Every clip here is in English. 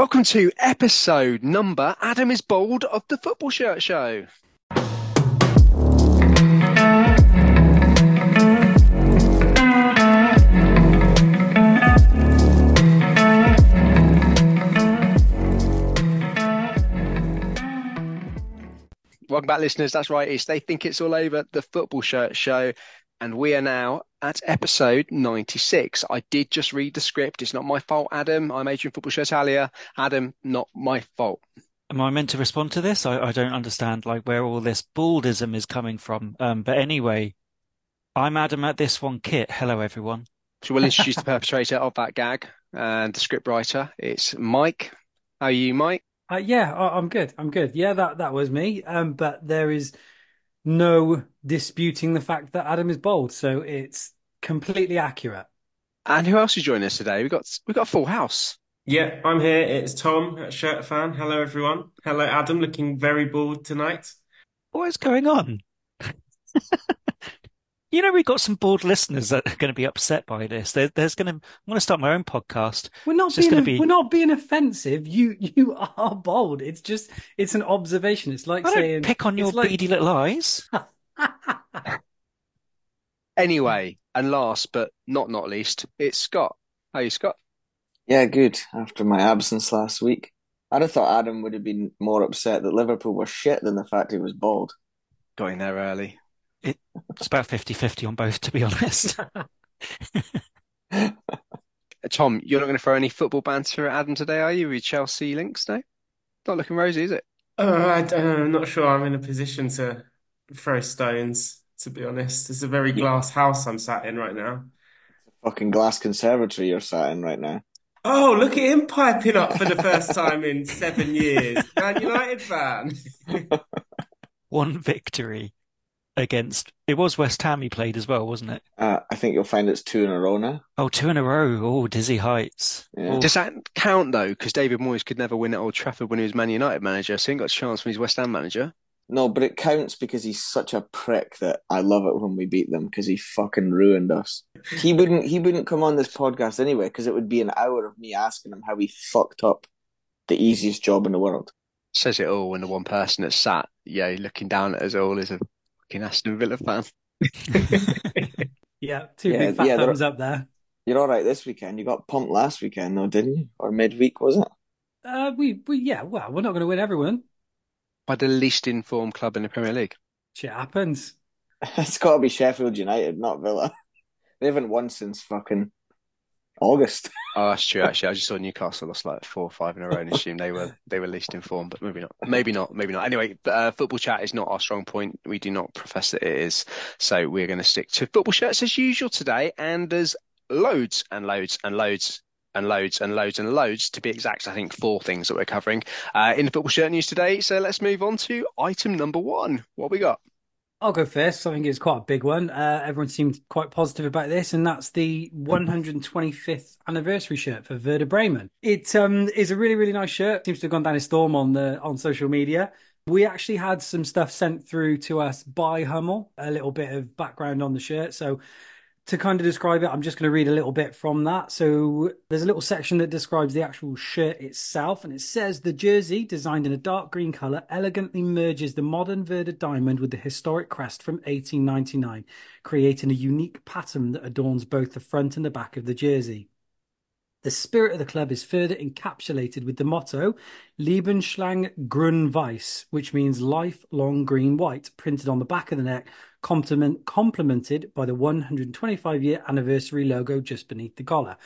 Welcome to episode number Adam is Bald of the Football Shirt Show. Welcome back, listeners. That's right. It's They Think Kits All Over, the Football Shirt Show. And we are now at episode 96. I did just read the script. It's not my fault, Adam. I'm Adrian Football Shirt Talia. Adam, not my fault. Am I meant to respond to this? I, I don't understand like where all this baldism is coming from. Um, but anyway, I'm Adam at this one kit. Hello, everyone. So we'll introduce the perpetrator of that gag and the script writer. It's Mike. How are you, Mike? Uh, yeah, I- I'm good. I'm good. Yeah, that that was me. Um, but there is no disputing the fact that Adam is bald, so it's completely accurate. And who else is joining us today? We've got we've got a full house. Yeah, I'm here. It's Tom at Shirt Fan. Hello, everyone. Hello, Adam. Looking very bald tonight. What is going on? You know, we've got some bored listeners that are going to be upset by this. There, there's going to, I'm going to start my own podcast. We're not It's being gonna be- we're not being offensive. You you are bald. It's just it's an observation. It's like I don't saying pick on your it's like- beady little eyes. Anyway, and last but not not least, it's Scott. How are you, Scott? Yeah, good. After my absence last week, I'd have thought Adam would have been more upset that Liverpool were shit than the fact he was bald. Got in there early. It's about 50-50 on both, to be honest. Uh, Tom, you're not going to throw any football banter at Adam today, are you? With Chelsea links, no? Not looking rosy, is it? Uh, I don't know. I'm not sure I'm in a position to throw stones, to be honest. It's a very glass house I'm sat in right now. Fucking glass conservatory you're sat in right now. Oh, look at him piping up for the first time in seven years. Man United fan. One victory against, it was West Ham he played as well, wasn't it? Uh, I think you'll find it's two in a row now. Oh, two in a row. Oh, dizzy heights. Yeah. Oh, Does that count though? Because David Moyes could never win at Old Trafford when he was Man United manager, so he ain't got a chance when he's West Ham manager. No, but it counts because he's such a prick that I love it when we beat them because he fucking ruined us. He wouldn't he wouldn't come on this podcast anyway because it would be an hour of me asking him how he fucked up the easiest job in the world. Says it all when the one person that's sat, yeah, looking down at us all is a fucking Aston Villa fan. yeah, two Yeah, big fat yeah, thumbs up there. You're all right this weekend. You got pumped last weekend though, didn't you? Or midweek was it? Uh, we we yeah. Well, we're not going to win everyone. By the least informed club in the Premier League. Shit happens. It's got to be Sheffield United, not Villa. They haven't won since fucking August. Oh, that's true. Actually, I just saw Newcastle lost like four or five in a row and assumed they were they were least informed, but maybe not. Maybe not. Maybe not. Anyway, uh, football chat is not our strong point. We do not profess that it is. So we're going to stick to football shirts as usual today. And there's loads and loads and loads and loads and loads and loads to be exact. I think four things that we're covering uh, in the football shirt news today. So let's move on to item number one. What we got? I'll go first. I think it's quite a big one. Uh, everyone seemed quite positive about this, and that's the 125th anniversary shirt for Werder Bremen. It um, is a really, really nice shirt. Seems to have gone down a storm on the on social media. We actually had some stuff sent through to us by Hummel, a little bit of background on the shirt. So to kind of describe it, I'm just going to read a little bit from that. So there's a little section that describes the actual shirt itself, and it says the jersey, designed in a dark green color, elegantly merges the modern Werder diamond with the historic crest from 1899, creating a unique pattern that adorns both the front and the back of the jersey. The spirit of the club is further encapsulated with the motto Lebenslang grün weiß, which means lifelong green white, printed on the back of the neck, complement, complemented by the 125 year anniversary logo just beneath the collar.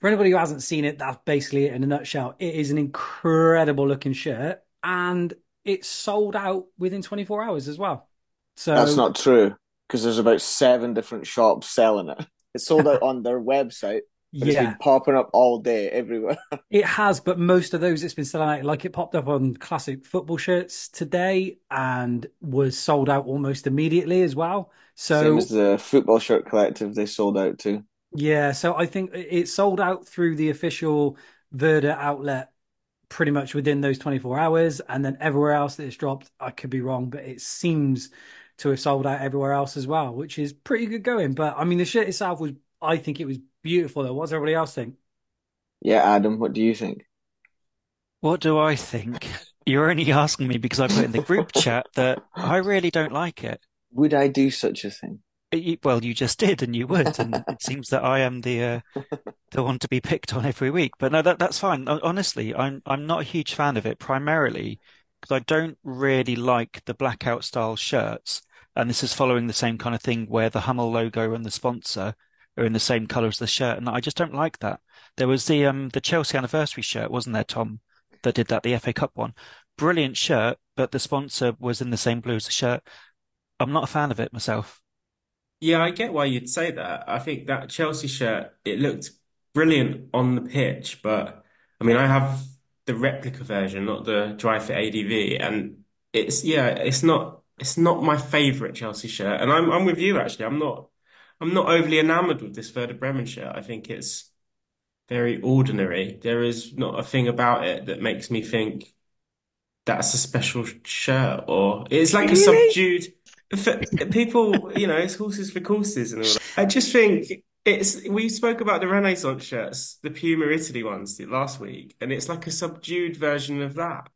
For anybody who hasn't seen it, that's basically it in a nutshell. It is an incredible looking shirt and it's sold out within 24 hours as well. So That's not true because there's about seven different shops selling it. It's sold out on their website, but it's yeah. been popping up all day everywhere. It has, but most of those it's been selling out. Like it popped up on classic football shirts today and was sold out almost immediately as well. So Same as the football shirt collective they sold out to. yeah, so I think it sold out through the official Werder outlet pretty much within those 24 hours, and then everywhere else that it's dropped, I could be wrong, but it seems to have sold out everywhere else as well, which is pretty good going. But I mean, the shirt itself was, I think it was beautiful. Though, what does everybody else think? Yeah, Adam, what do you think? What do I think? You're only asking me because I put in the group chat that I really don't like it. Would I do such a thing? You- Well, you just did, and you would, and it seems that I am the uh, the one to be picked on every week. But no, that that's fine. Honestly, I'm I'm not a huge fan of it, primarily because I don't really like the blackout style shirts, and this is following the same kind of thing where the Hummel logo and the sponsor are in the same color as the shirt, and I just don't like that. There was the um the Chelsea anniversary shirt, wasn't there, Tom, that did that, the FA Cup one. Brilliant shirt, but the sponsor was in the same blue as the shirt. I'm not a fan of it myself. Yeah, I get why you'd say that. I think that Chelsea shirt, it looked brilliant on the pitch, but I mean, I have the replica version, not the Dri-FIT ADV, and it's yeah, it's not it's not my favorite Chelsea shirt. And I'm I'm with you actually. I'm not I'm not overly enamored with this Werder Bremen shirt. I think it's very ordinary. There is not a thing about it that makes me think that's a special shirt, or it's like a subdued. For people, you know, it's horses for courses and all that. I just think it's. We spoke about the Renaissance shirts, the Puma Italy ones last week, and it's like a subdued version of that.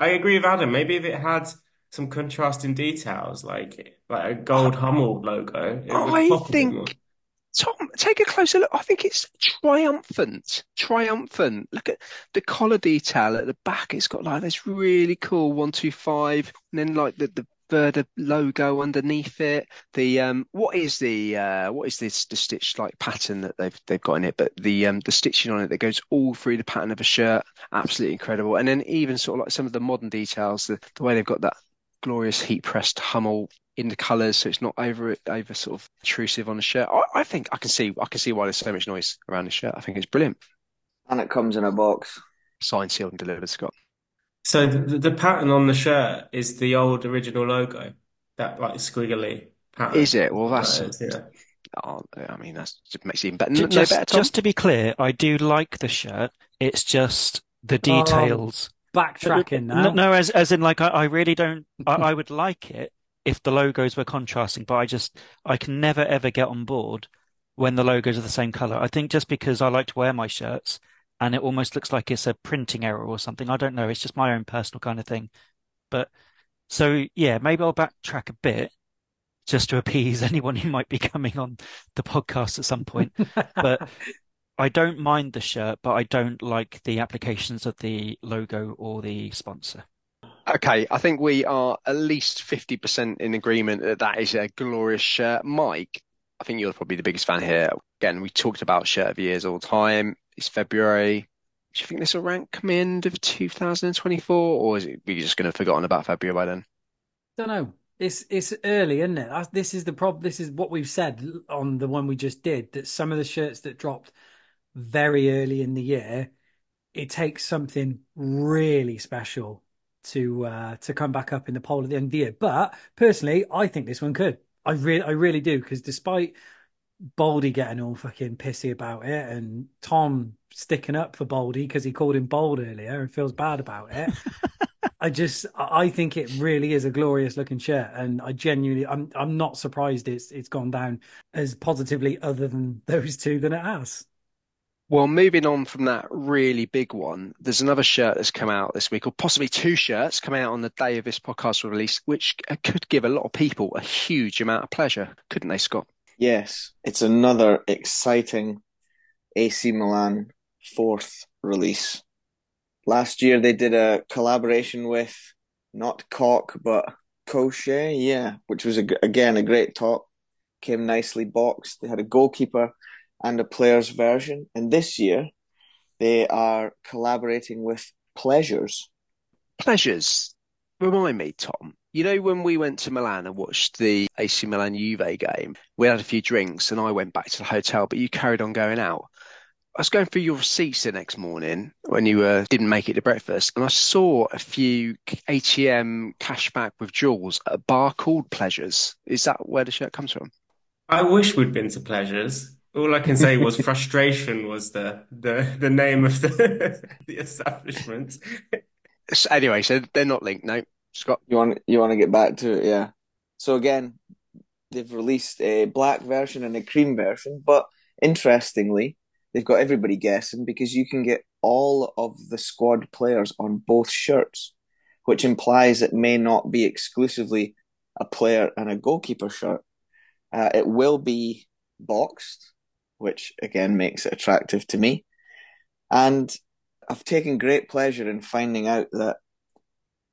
I agree with Adam. Maybe if it had some contrasting details, like like a gold Hummel logo, I more. think Tom, take a closer look. I think it's triumphant. Triumphant. Look at the collar detail at the back. It's got like this really cool one two five, and then like the the Werder logo underneath it. The um, what is the uh, what is this the stitched like pattern that they've they've got in it? But the um, the stitching on it that goes all through the pattern of a shirt, absolutely incredible. And then even sort of like some of the modern details, the the way they've got that glorious heat pressed Hummel in the colours, so it's not over over sort of intrusive on the shirt. I, I think I can see I can see why there's so much noise around the shirt. I think it's brilliant. And it comes in a box. Signed, sealed, and delivered, Scott. So the, the pattern on the shirt is the old original logo, that like squiggly pattern. Is it? Well, that's. That is, yeah. Oh, I mean, that's it makes it even better. J- No, no Just, better, just to be clear, I do like the shirt. It's just the Oh, details. Backtracking No, no, as as in like I, I really don't. I, I would like it if the logos were contrasting, but I just I can never ever get on board when the logos are the same color. I think just because I like to wear my shirts and it almost looks like it's a printing error or something. I don't know. It's just my own personal kind of thing. But so yeah, maybe I'll backtrack a bit just to appease anyone who might be coming on the podcast at some point. But I don't mind the shirt, but I don't like the applications of the logo or the sponsor. Okay, I think we are at least 50% in agreement that that is a glorious shirt. Mike, I think you're probably the biggest fan here. Again, we talked about shirt of the years all the time. It's February. Do you think this will rank come end of 2024, or is it we just going to have forgotten about February by then? don't know. It's it's early, isn't it? This is the problem. This is what we've said on the one we just did. That some of the shirts that dropped very early in the year, it takes something really special to uh, to come back up in the poll at the end of the year. But personally, I think this one could. I really, I really do, because despite Baldy getting all fucking pissy about it, and Tom sticking up for Baldy because he called him bold earlier and feels bad about it. I just I think it really is a glorious looking shirt, and I genuinely I'm I'm not surprised it's it's gone down as positively other than those two than it has. Well, moving on from that really big one, there's another shirt that's come out this week, or possibly two shirts come out on the day of this podcast release, which uh, could give a lot of people a huge amount of pleasure, couldn't they, Scott? Yes, it's another exciting AC Milan fourth release. Last year they did a collaboration with not Cock but Koché, yeah, which was a, again a great top. Came nicely boxed. They had a goalkeeper and a player's version. And this year they are collaborating with Pleasures. Pleasures. Remind me, Tom. You know when we went to Milan and watched the AC Milan Juve game, we had a few drinks and I went back to the hotel, but you carried on going out. I was going through your receipts the next morning when you uh, didn't make it to breakfast, and I saw a few ATM cashback withdrawals at a bar called Pleasures. Is that where the shirt comes from? I wish we'd been to Pleasures. All I can say was frustration was the the the name of the the establishment. So anyway, so they're not linked. No, Scott. You want you want to get back to it, yeah. So again, they've released a black version and a cream version, but interestingly, they've got everybody guessing because you can get all of the squad players on both shirts, which implies it may not be exclusively a player and a goalkeeper shirt. Uh, it will be boxed, which again makes it attractive to me. And I've taken great pleasure in finding out that,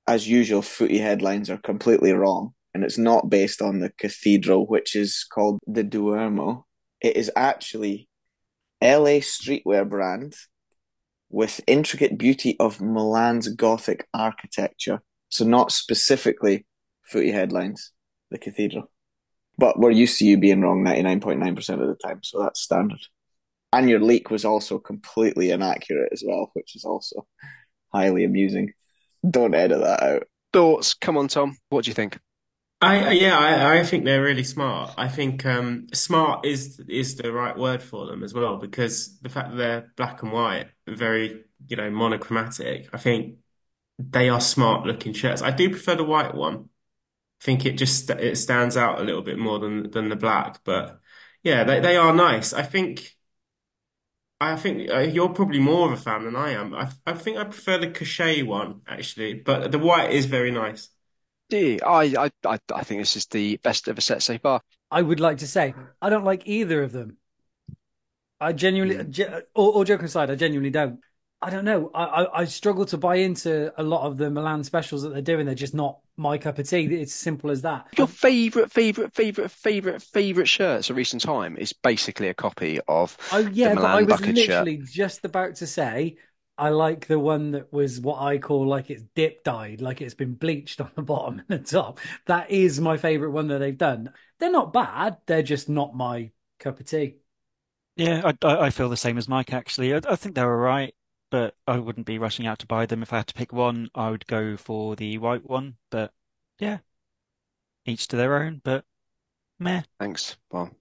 as usual, footy headlines are completely wrong. And it's not based on the cathedral, which is called the Duomo. It is actually LA streetwear brand with intricate beauty of Milan's Gothic architecture. So not specifically footy headlines, the cathedral. But we're used to you being wrong 99.9% of the time, so that's standard. And your leak was also completely inaccurate as well, which is also highly amusing. Don't edit that out. Thoughts? Come on, Tom. What do you think? I yeah, I, I think they're really smart. I think um, smart is is the right word for them as well because the fact that they're black and white, very you know monochromatic. I think they are smart looking shirts. I do prefer the white one. I think it just it stands out a little bit more than than the black. But yeah, they they are nice. I think I think uh, you're probably more of a fan than I am. I I think I prefer the Koché one actually, but the white is very nice. Do you? I, I, I think this is the best ever set so far. I would like to say I don't like either of them. I genuinely, ge- all, all joking aside, I genuinely don't. I don't know. I, I, I struggle to buy into a lot of the Milan specials that they're doing. They're just not my cup of tea. It's simple as that. Your favourite, favourite, favourite, favourite, favourite shirts of recent time is basically a copy of Oh yeah, the but I was bucket shirt. literally just about to say I like the one that was what I call like it's dip dyed, like it's been bleached on the bottom and the top. That is my favorite one that they've done. They're not bad. They're just not my cup of tea. Yeah, I, I I feel the same as Mike actually. I, I think they're all right, but I wouldn't be rushing out to buy them. If I had to pick one, I would go for the white one. But yeah, each to their own. But meh. Thanks. Well,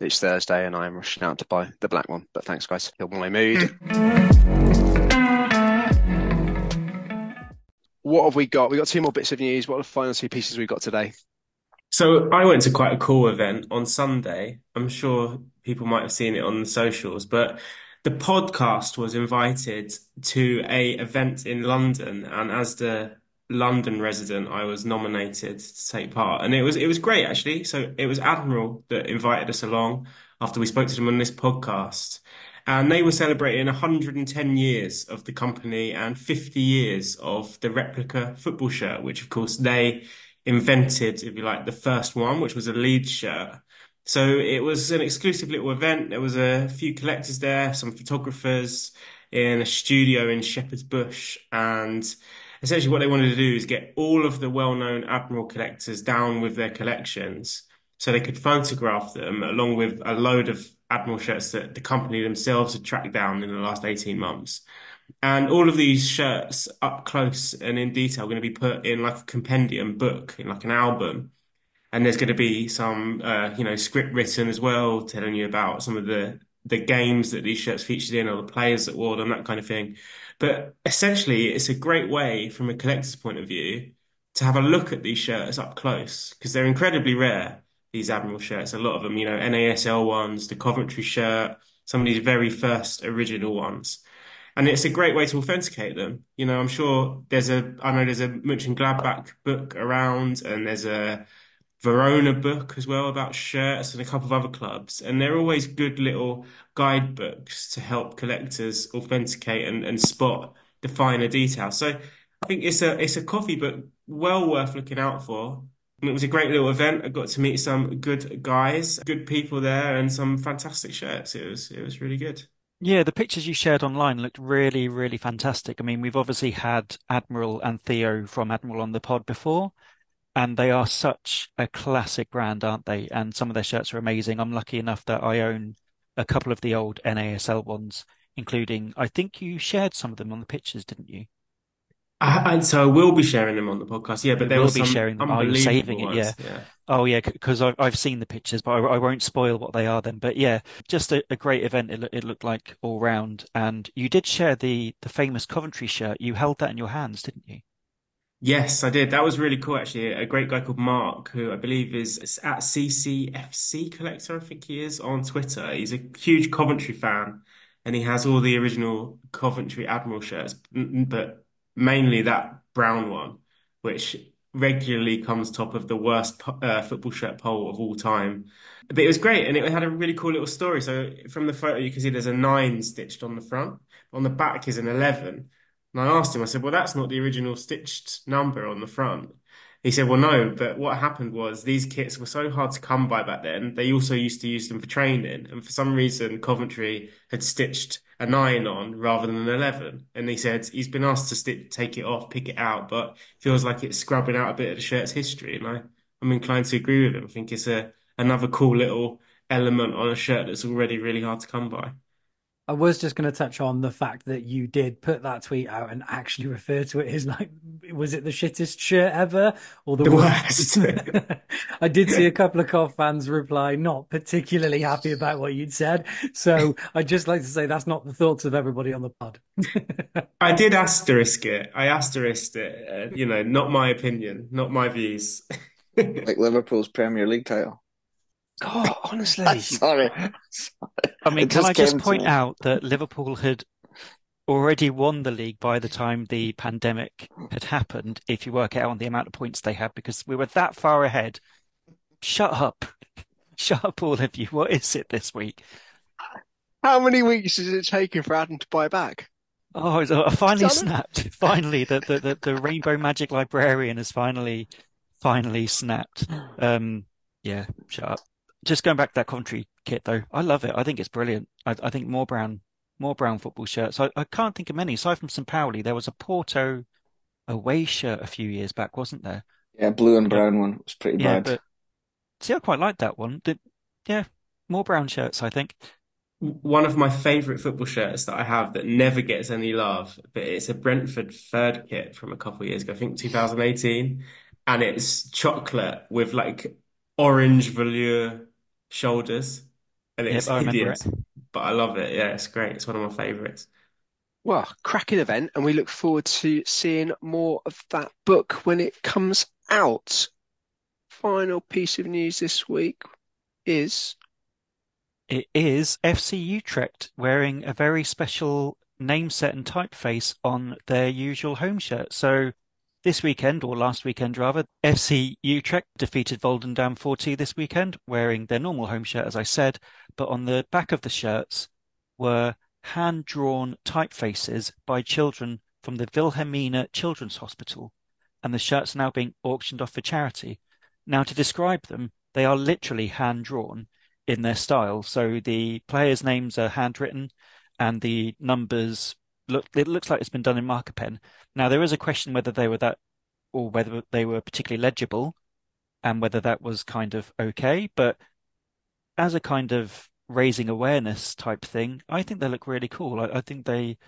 it's Thursday and I'm rushing out to buy the black one, but thanks, guys. Killed my mood. What have we got? We got two more bits of news. What are the final two pieces we got today? So I went to quite a cool event on Sunday. I'm sure people might have seen it on the socials, but the podcast was invited to a event in London, and as the London resident, I was nominated to take part, and it was it was great actually. So it was Admiral that invited us along after we spoke to them on this podcast. And they were celebrating 110 years of the company and 50 years of the replica football shirt, which of course they invented, if you like, the first one, which was a lead shirt. So it was an exclusive little event. There was a few collectors there, some photographers in a studio in Shepherd's Bush. And essentially what they wanted to do is get all of the well-known Admiral collectors down with their collections so they could photograph them along with a load of Admiral shirts that the company themselves had tracked down in the last 18 months. And all of these shirts up close and in detail are going to be put in like a compendium book, in like an album. And there's going to be some, uh, you know, script written as well, telling you about some of the the games that these shirts featured in, or the players that wore them, that kind of thing. But essentially, it's a great way from a collector's point of view to have a look at these shirts up close because they're incredibly rare, these Admiral shirts. A lot of them, you know, NASL ones, the Coventry shirt, some of these very first original ones. And it's a great way to authenticate them. You know, I'm sure there's a, I know there's a Mönchengladbach book around and there's a Verona book as well about shirts and a couple of other clubs. And they're always good little guidebooks to help collectors authenticate and, and spot the finer details. So I think it's a it's a coffee book well worth looking out for. And it was a great little event. I got to meet some good guys, good people there, and some fantastic shirts. It was it was really good. Yeah, the pictures you shared online looked really, really fantastic. I mean, we've obviously had Admiral and Theo from Admiral on the pod before, and they are such a classic brand, aren't they? And some of their shirts are amazing. I'm lucky enough that I own a couple of the old NASL ones, including, I think you shared some of them on the pictures, didn't you? I, and so I will be sharing them on the podcast. Yeah, but You there will be sharing them. Oh, you're saving it, yeah. Yeah. Oh yeah, because I've I've seen the pictures, but I, I won't spoil what they are then. But yeah, just a, a great event. It, it looked like all round, and you did share the the famous Coventry shirt. You held that in your hands, didn't you? Yes, I did. That was really cool, actually. A great guy called Mark, who I believe is at CCFC Collector, I think he is on Twitter. He's a huge Coventry fan, and he has all the original Coventry Admiral shirts, but mainly that brown one, which regularly comes top of the worst uh, football shirt poll of all time. But it was great, and it had a really cool little story. So from the photo, you can see there's a nine stitched on the front. On the back is an eleven. And I asked him, I said, "Well, that's not the original stitched number on the front." He said, "Well, no, but what happened was these kits were so hard to come by back then. They also used to use them for training, and for some reason, Coventry had stitched a nine on rather than an 11. And he said he's been asked to stick, take it off, pick it out, but feels like it's scrubbing out a bit of the shirt's history. And I, I'm inclined to agree with him. I think it's a another cool little element on a shirt that's already really hard to come by. I was just going to touch on the fact that you did put that tweet out and actually refer to it as like, was it the shittest shirt ever or the, the worst? worst? I did see a couple of Cov fans reply, not particularly happy about what you'd said. So I'd just like to say that's not the thoughts of everybody on the pod. I did asterisk it. I asterisked it. Uh, you know, not my opinion, not my views. like Liverpool's Premier League title. God, honestly. Sorry. I mean, can I just point out that Liverpool had already won the league by the time the pandemic had happened, if you work out on the amount of points they had, because we were that far ahead. Shut up. Shut up, all of you. What is it this week? How many weeks is it taking for Adam to buy back? Oh, I finally snapped. Finally, the, the, the, the, Rainbow Magic Librarian has finally, finally snapped. Um, yeah, shut up just going back to that Coventry kit though, I love it. I think it's brilliant. I, I think more brown, more brown football shirts. I, I can't think of many aside from St. Pauli. There was a Porto away shirt a few years back, wasn't there? Yeah, blue and brown one was pretty yeah, bad. But, see, I quite like that one. The, yeah, more brown shirts, I think. One of my favourite football shirts that I have that never gets any love, but it's a Brentford third kit from a couple of years ago, I think 2018, and it's chocolate with like orange velour shoulders, and it's yep, hideous. It. But I love it. Yeah, it's great. It's one of my favourites. Well, cracking event, and we look forward to seeing more of that book when it comes out. Final piece of news this week is it is FC Utrecht wearing a very special name set and typeface on their usual home shirt. So this weekend, or last weekend rather, FC Utrecht defeated Volendam 4-2 this weekend, wearing their normal home shirt, as I said, but on the back of the shirts were hand-drawn typefaces by children from the Wilhelmina Children's Hospital, and the shirts are now being auctioned off for charity. Now, to describe them, they are literally hand-drawn in their style. So the players' names are handwritten, and the numbers look it looks like it's been done in marker pen. Now there is a question whether they were that or whether they were particularly legible and whether that was kind of okay, but as a kind of raising awareness type thing, I think they look really cool. I, I think they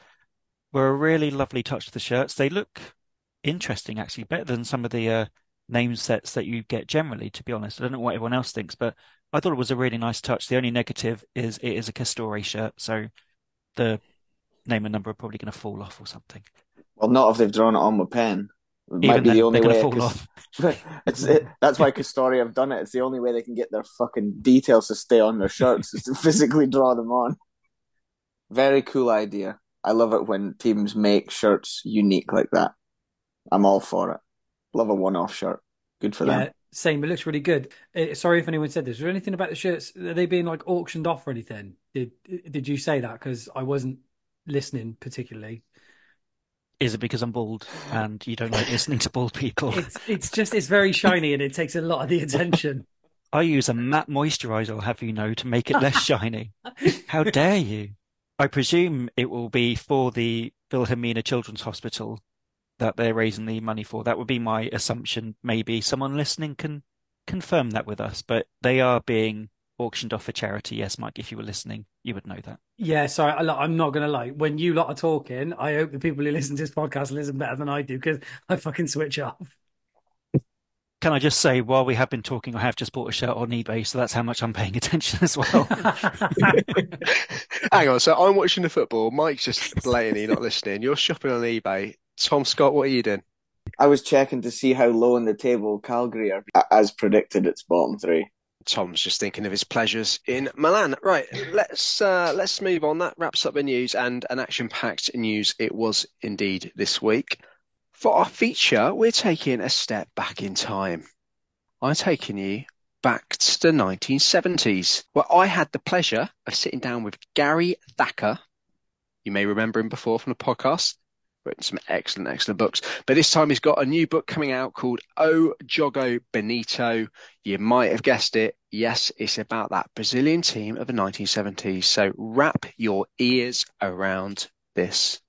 were a really lovely touch to the shirts. They look interesting actually, better than some of the uh, name sets that you get generally, to be honest. I don't know what everyone else thinks, but I thought it was a really nice touch. The only negative is it is a Castore shirt, so the name and number are probably going to fall off or something. Well, not if they've drawn it on with pen. It Even might be then, the only they're way. gonna fall off. it's it, that's why Castore have done it. It's the only way they can get their fucking details to stay on their shirts is to physically draw them on. Very cool idea. I love it when teams make shirts unique like that. I'm all for it. Love a one-off shirt. Good for yeah, them. Same. It looks really good. Uh, sorry if anyone said this. Was there anything about the shirts? Are they being like auctioned off or anything? Did Did you say that? Because I wasn't listening particularly. Is it because I'm bald and you don't like listening to bald people? It's it's just it's very shiny and it takes a lot of the attention. I use a matte moisturizer, I'll have you know, to make it less shiny. How dare you? I presume it will be for the Wilhelmina Children's Hospital that they're raising the money for. That would be my assumption. Maybe someone listening can confirm that with us, but they are being auctioned off for charity. Yes, Mike, if you were listening, you would know that. Yeah, sorry, I'm not going to lie. When you lot are talking, I hope the people who listen to this podcast listen better than I do because I fucking switch off. Can I just say, while we have been talking, I have just bought a shirt on eBay, so that's how much I'm paying attention as well. Hang on, so I'm watching the football. Mike's just blatantly not listening. You're shopping on eBay. Tom Scott, what are you doing? I was checking to see how low in the table Calgary are. As predicted, it's bottom three. Tom's just thinking of his pleasures in Milan. Right, let's uh, let's move on. That wraps up the news and an action-packed news it was indeed this week. For our feature, we're taking a step back in time. I'm taking you back to the 1970s, where I had the pleasure of sitting down with Gary Thacker. You may remember him before from the podcast. Written some excellent, excellent books. But this time he's got a new book coming out called O Jogo Bonito. You might have guessed it. Yes, it's about that Brazilian team of the 1970s. So wrap your ears around this.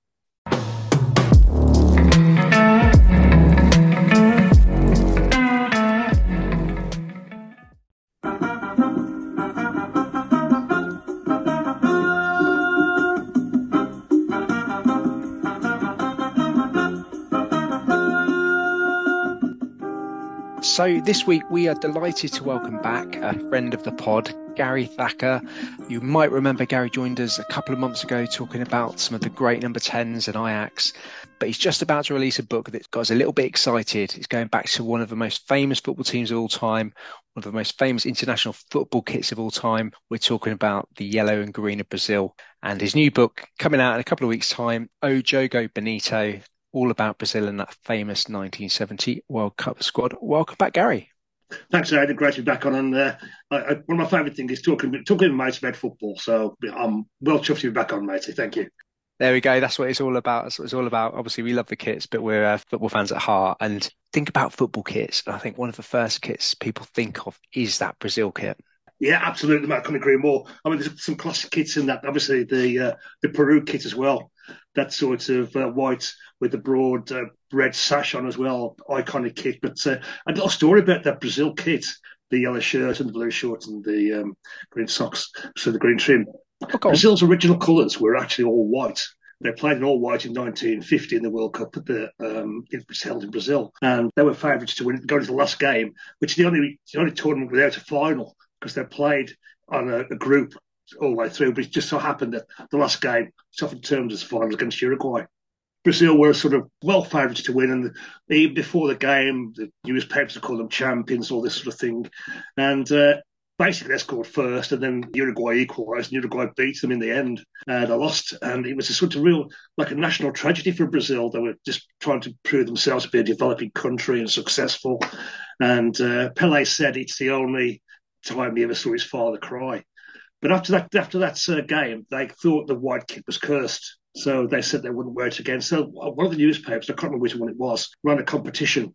So this week we are delighted to welcome back a friend of the pod, Gary Thacker. You might remember Gary joined us a couple of months ago talking about some of the great number 10s and Ajax, but he's just about to release a book that got us a little bit excited. He's going back to one of the most famous football teams of all time, one of the most famous international football kits of all time. We're talking about the yellow and green of Brazil and his new book coming out in a couple of weeks time, O Jogo Bonito, all about Brazil and that famous 1970 World Cup squad. Welcome back, Gary. Thanks, Ed. Great to be back on. And uh, I, I, one of my favourite things is talking talking mates about football. So I'm well chuffed to be back on, matey. Thank you. There we go. That's what it's all about. That's what it's all about. Obviously, we love the kits, but we're uh, football fans at heart. And think about football kits. And I think one of the first kits people think of is that Brazil kit. Yeah, absolutely. I couldn't agree more. I mean, there's some classic kits in that. Obviously, the uh, the Peru kit as well. That sort of uh, white with the broad uh, red sash on as well, iconic kit. But uh, a little story about that Brazil kit: the yellow shirt and the blue shorts and the um, green socks, so the green trim. Oh, Brazil's original colours were actually all white. They played in all white in 1950 in the World Cup that um, it was held in Brazil, and they were favourites to win, go to the last game, which is the only the only tournament without a final because they played on a, a, group all the way through. But it just so happened that the last game, often termed as finals against Uruguay. Brazil were sort of well favourites to win, and even before the game, the newspapers would call them champions, all this sort of thing. And uh, basically, they scored first, and then Uruguay equalised, and Uruguay beat them in the end. Uh, they lost, and it was a sort of real, like a national tragedy for Brazil. They were just trying to prove themselves to be a developing country and successful. And uh, Pele said it's the only time he ever saw his father cry. But after that, after that uh, game, they thought the white kit was cursed, so they said they wouldn't wear it again. So one of the newspapers, I can't remember which one it was, ran a competition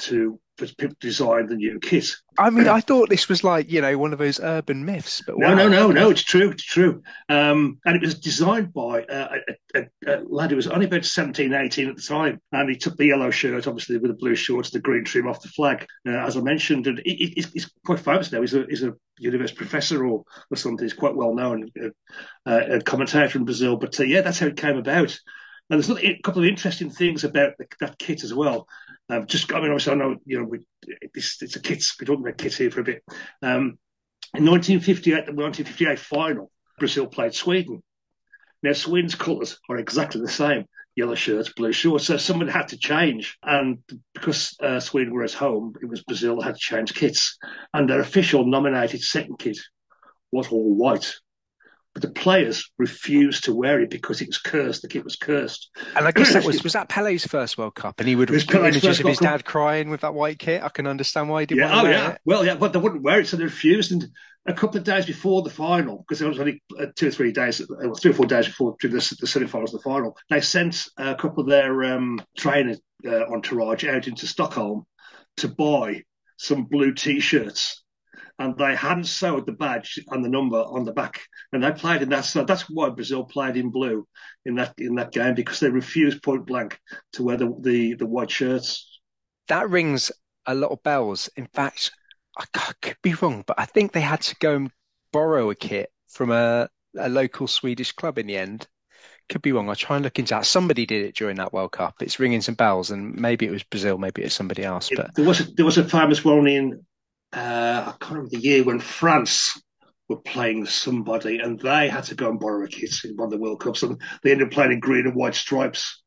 to people to the new kit. I mean, I thought this was like you know one of those urban myths, but no, wow. no, no, no, it's true, it's true. Um, and it was designed by uh, a, a, a, lad who was only about 17, 18 at the time, and he took the yellow shirt, obviously with the blue shorts, the green trim off the flag, uh, as I mentioned, and he, he's quite famous now. He's a, he's a university professor or, or something. He's quite well known, uh, uh a commentator in Brazil. But uh, yeah, that's how it came about. And there's a couple of interesting things about the, that kit as well. Um, just, I mean, obviously, I know, you know, we, this, it's a kit. We're talking about kits here for a bit. Um, in 1958, the 1958 final, Brazil played Sweden. Now, Sweden's colours are exactly the same yellow shirts, blue shorts. So someone had to change. And because uh, Sweden were at home, it was Brazil that had to change kits. And their official nominated second kit was all white but the players refused to wear it because it was cursed. The kit was cursed. And I guess that was was that Pele's first World Cup, and he would have images of his dad crying with that white kit. I can understand why he didn't yeah, oh, yeah. it. Well, yeah, but they wouldn't wear it, so they refused. And a couple of days before the final, because it was only uh, two or three days, uh, three or four days before the, the semi-finals, the final, they sent a couple of their um, trainer uh, entourage out into Stockholm to buy some blue T-shirts and they hadn't sewed the badge and the number on the back. And they played in that. So that's why Brazil played in blue in that in that game because they refused point blank to wear the the, the white shirts. That rings a lot of bells. In fact, I could be wrong, but I think they had to go and borrow a kit from a, a local Swedish club in the end. Could be wrong. I'll try and look into that. Somebody did it during that World Cup. It's ringing some bells, and maybe it was Brazil, maybe it was somebody else. But there was a, there was a famous one in uh, I can't remember the year when France were playing somebody and they had to go and borrow a kit in one of the World Cups and they ended up playing in green and white stripes.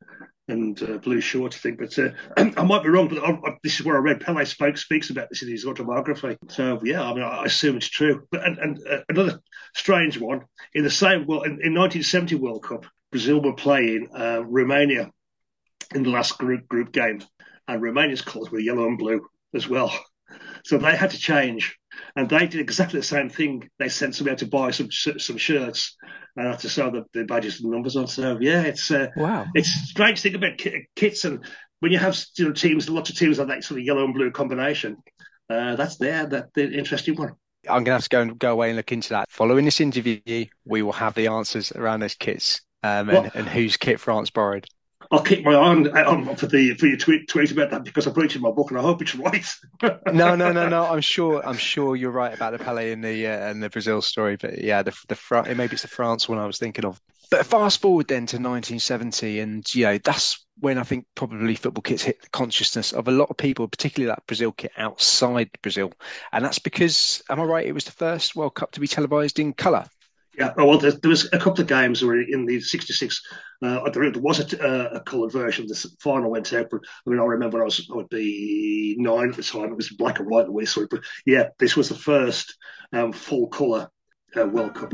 and uh, blue shorts, I think. But uh, I might be wrong, but I, I, this is where I read Pele spoke, speaks about this in his autobiography. So yeah, I mean, I, assume it's true. But and, and uh, another strange one in the same well in, in 1970 World Cup, Brazil were playing uh, Romania in the last group group game, and Romania's colours were yellow and blue as well. So they had to change, and they did exactly the same thing. They sent somebody out to buy some some shirts, and had to sew the, the badges and numbers on. So yeah, it's uh, wow, it's strange to think about kits and when you have you know, teams, lots of teams have that sort of yellow and blue combination. Uh, that's there, that the interesting one. I'm going to have to go and go away and look into that. Following this interview, we will have the answers around those kits um, and, and whose kit France borrowed. I'll keep my eye on, on for the for your tweet, tweet about that because I put it in my book and I hope it's right. no, no, no, no. I'm sure. I'm sure you're right about the Pele and the uh, and the Brazil story. But yeah, the the maybe it's the France one I was thinking of. But fast forward then to 1970, and you know that's when I think probably football kits hit the consciousness of a lot of people, particularly that Brazil kit outside Brazil, and that's because, am I right? It was the first World Cup to be televised in colour. Yeah, oh, well, there, there, was a couple of games where in the '66, uh, there, was a, uh, a coloured version. Of the final went out, but I mean, I remember I was I would be nine at the time. It was black and white the way saw it, but yeah, this was the first um, full colour uh, World Cup.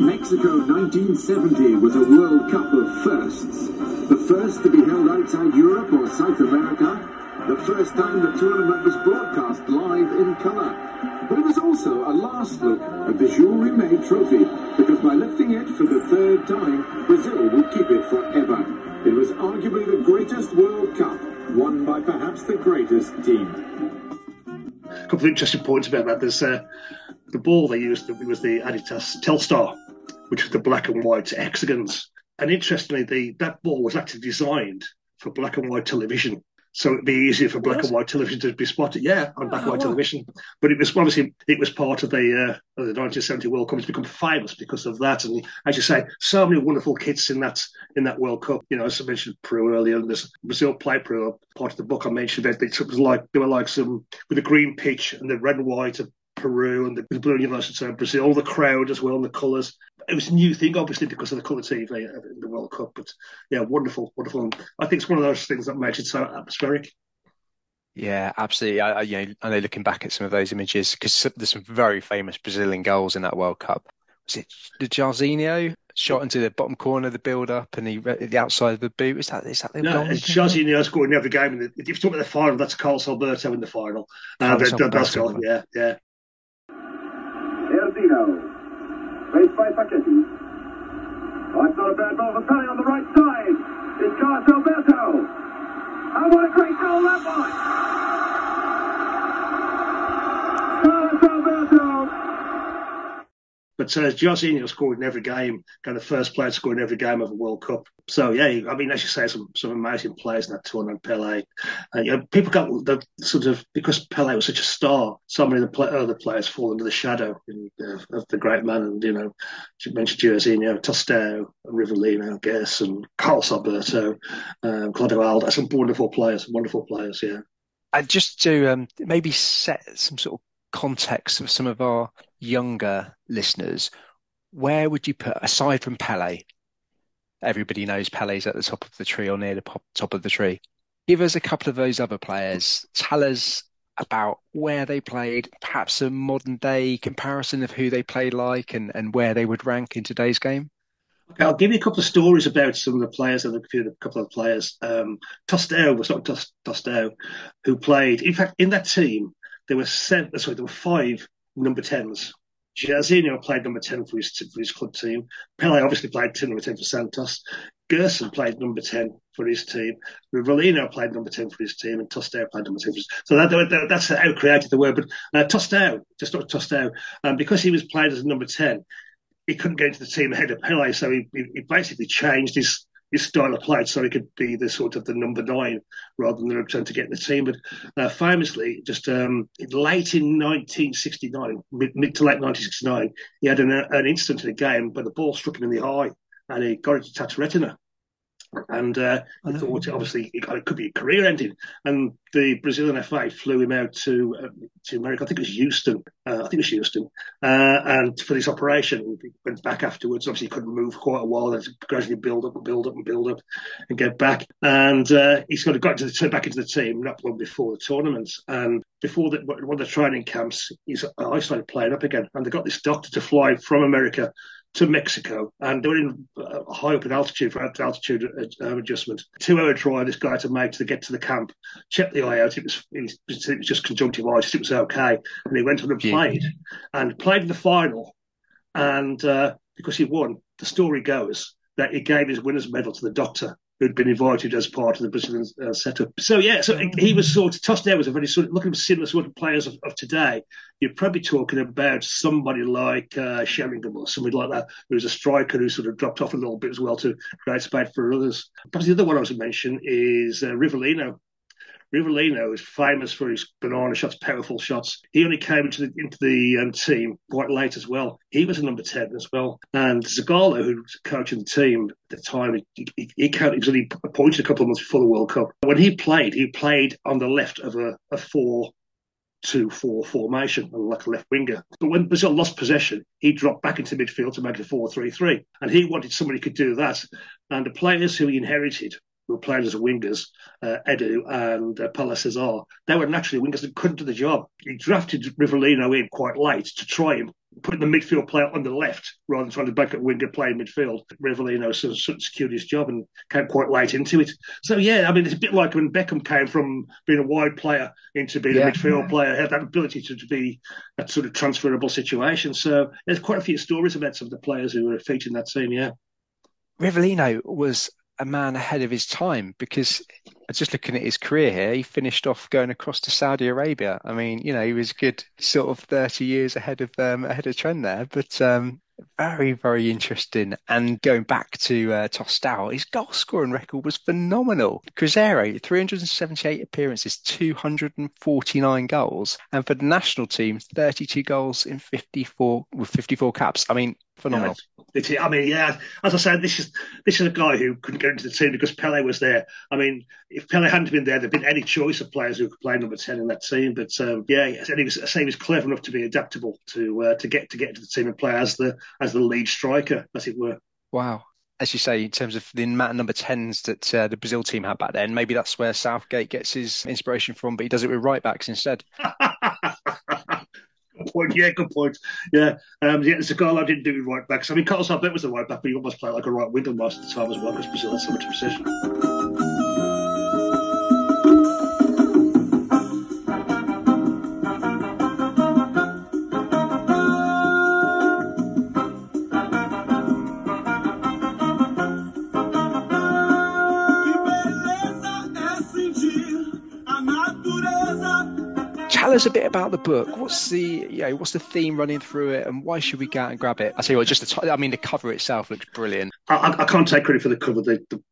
Mexico 1970 was a World Cup of firsts. The first to be held outside Europe or South America. The first time the tournament was broadcast live in colour. But it was also a last look at the Jules Rimet trophy, because by lifting it for the third time, Brazil would keep it forever. It was arguably the greatest World Cup, won by perhaps the greatest team. A couple of interesting points about that. There's uh, the ball they used that was the Adidas Telstar, which was the black and white hexagons. And interestingly, the that ball was actually designed for black and white television so it'd be easier for black and white television to be spotted. Yeah, on black and white television. But it was obviously it was part of the uh, of the 1970 World Cup. It's become famous because of that. And as you say, so many wonderful kits in that in that World Cup. You know, as I mentioned Peru earlier, and there's Brazil played Peru. Part of the book I mentioned that it was like they were like some with a green pitch and the red and white Peru and the, the blue yellow of Brazil, all the crowd as well, and the colours. It was a new thing, obviously, because of the colour TV in the World Cup. But yeah, wonderful, wonderful. And I think it's one of those things that makes it so atmospheric. Yeah, absolutely. I, I, you know, I know looking back at some of those images because there's some very famous Brazilian goals in that World Cup. Was it the Jairzinho shot into the bottom corner of the build-up and he the outside of the boot? Is that is that the no, goal? It's Jairzinho scored in every game. if you talk about the final, that's Carlos Alberto in the final. Uh, the, that's goal, yeah, yeah. Faced by Facchetti. It's not a bad ball for Pele on the right side. It's Carlos Alberto. Oh, what a great goal that was! Carlos but uh, Jairzinho scored in every game, kind of first player to score in every game of a World Cup. So yeah, I mean, as you say, some some amazing players in that tournament. Pele, and you know, people got the sort of because Pele was such a star. So many of the other players fall under the shadow in, uh, of the great man. And you know, you mentioned Jairzinho, Tostão, Rivellino, guess, and Carlos Alberto, um, Clodoaldo. Some wonderful players, wonderful players. Yeah. And just to um, maybe set some sort of context of some of our younger listeners, where would you put, aside from Pele, everybody knows Pele's at the top of the tree or near the top of the tree. Give us a couple of those other players. Tell us about where they played, perhaps a modern day comparison of who they played like and, and where they would rank in today's game. Okay, I'll give you a couple of stories about some of the players and a few a couple of players. Um, was not Tostão, who played. In fact, in that team, there were seven, sorry, there were five number 10s. Jairzinho played number 10 for his, for his club team. Pele obviously played number 10 for Santos. Gerson played number 10 for his team. Rivellino played number 10 for his team. And Tostão played number 10 for his So that, that, that's how created the word. But uh, Tostão, just not Tostão, um, because he was played as a number 10, he couldn't get into the team ahead of Pele. So he, he basically changed his his style of play so he could be the sort of the number nine rather than the to get the team. But uh, famously, just um, late in 1969, mid, mid, to late 1969, he had an, an incident in a game where the ball struck him in the eye and he got it touch retina. And uh, I thought obviously it, it could be a career ending. And the Brazilian FA flew him out to uh, to America. I think it was Houston. Uh, I think it was Houston. Uh, and for this operation, he went back afterwards. Obviously, he couldn't move quite a while. Then gradually build up and build up and build up and get back. And uh, he's got to got to the, back into the team not long before the tournament. And before the, one of the training camps, he's, I started playing up again. And they got this doctor to fly from America to Mexico, and they were in uh, high up in altitude for altitude uh, adjustment. Two hour drive this guy to make to get to the camp, check the eye out. It was, it was, just conjunctivitis. It was okay, and he went on and played, and played in the final, and uh, because he won, the story goes that he gave his winner's medal to the doctor who'd been invited as part of the Brazilian uh, setup. So yeah, so he was sort of Tostão was a very sort of looking at similar sort of players of, of, today. You're probably talking about somebody like uh, Sheringham or somebody like that, who's a striker who sort of dropped off a little bit as well to create space for others. Perhaps the other one I was to mention is uh, Rivellino, Rivellino is famous for his banana shots, powerful shots. He only came into the into the um, team quite late as well. He was a number ten as well. And Zagallo, who was coaching the team at the time, he, he, he, he was only appointed a couple of months before the World Cup. When he played, he played on the left of a, a four two four formation like a left winger. But when Brazil lost possession, he dropped back into midfield to make it a four three three. And he wanted somebody who could do that. And the players who he inherited who were playing as wingers, uh, Edu and uh, Paulo Cesar, they were naturally wingers that couldn't do the job. He drafted Rivellino in quite late to try him, putting the midfield player on the left rather than trying to back up winger play in midfield. Rivellino sort of, sort of secured his job and came quite late into it. So yeah, I mean, it's a bit like when Beckham came from being a wide player into being yeah. a midfield player, had that ability to, to be a sort of transferable situation. So there's quite a few stories about some of the players who were featured in that team. Yeah. Rivellino was a man ahead of his time because just looking at his career here, he finished off going across to Saudi Arabia. I mean, you know, he was good sort of 30 years ahead of um, ahead of trend there, but um, very, very interesting. And going back to uh, Tostão, his goal scoring record was phenomenal. Cruzeiro, 378 appearances, 249 goals. And for the national team, 32 goals in 54 with 54 caps. I mean, phenomenal. I mean, yeah, as I said, this is this is a guy who couldn't get into the team because Pele was there. I mean, if Pele hadn't been there, there'd been any choice of players who could play number ten in that team. But um, yeah, and he was, I say he was clever enough to be adaptable to uh, to get to get into the team and play as the as the lead striker, as it were. Wow. As you say, in terms of the amount of number 10s that uh, the Brazil team had back then, maybe that's where Southgate gets his inspiration from, but he does it with right backs instead. good point. Yeah, good point. Yeah, um, yeah, Zagallo didn't do right backs. I mean, Carlos Alberto was the right back, but he almost played like a right winger most of the time as well because Brazil had so much precision. About the book. What's the you know, what's the theme running through it, and why should we go out and grab it? I tell you what, just the t- I mean, the cover itself looks brilliant. I, I, can't take credit for the cover. The, the,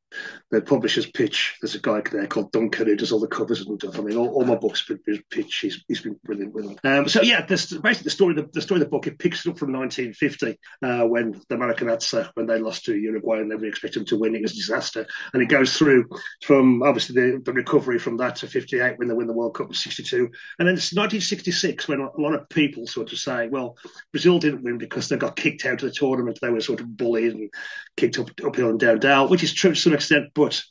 the publisher's pitch. There's a guy there called Duncan who does all the covers and stuff. I mean, all, all my books pitch. He's, he's been brilliant with them. Um, so yeah, this, basically the story. The, the, story of the book it picks it up from 1950 uh, when the Maracanã when they lost to Uruguay and nobody expected them to win. It was a disaster, and it goes through from obviously the, the recovery from that to 58 when they win the World Cup in 62, and then it's 1966 when a lot of people sort of say, well, Brazil didn't win because they got kicked out of the tournament. They were sort of bullied and kicked up uphill and down down, which is true to some extent, but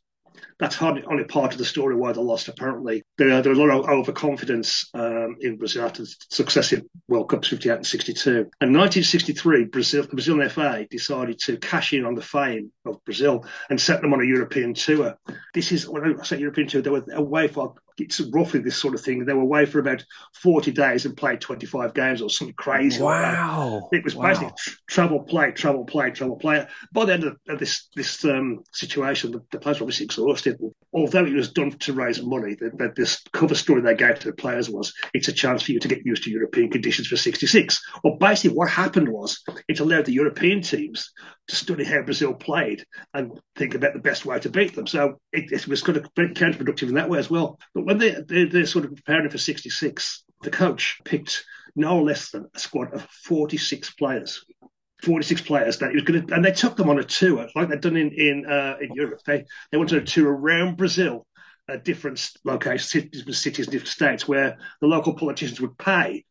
that's hardly only part of the story why they lost. Apparently, there, there was a lot of overconfidence um, in Brazil after successive World Cups, 58 and 62. And 1963, Brazil, the Brazilian FA decided to cash in on the fame of Brazil and set them on a European tour. This is when I say European tour, they were away for it's roughly this sort of thing. They were away for about 40 days and played 25 games or something crazy. Wow. Like it was wow. basically travel, play, travel, play, travel, play. By the end of, this this um, situation, the, the, players were obviously exhausted. Although it was done to raise money, the, this cover story they gave to the players was it's a chance for you to get used to European conditions for 66. Well, basically what happened was it allowed the European teams to study how Brazil played and think about the best way to beat them. So it, it was kind of counterproductive in that way as well. But when they, they, they're sort of preparing for 66, the coach picked no less than a squad of 46 players 46 players that he was going to, and they took them on a tour like they'd done in in uh, in Europe. They they went on a tour around Brazil at different locations, cities, different states, where the local politicians would pay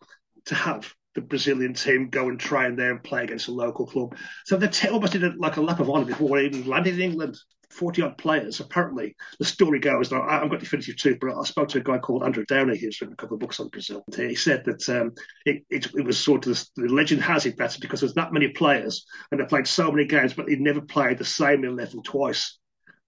to have the Brazilian team go and train there and play against a local club. So they t- almost did it like a lap of honour before they even landed in England. 40 odd players. Apparently, the story goes, that I haven't got definitive truth, but I spoke to a guy called Andrew Downie who's written a couple of books on Brazil. He said that um, it, it, it, was sort of the legend has it that's because there's that many players and they played so many games, but they never played the same 11 twice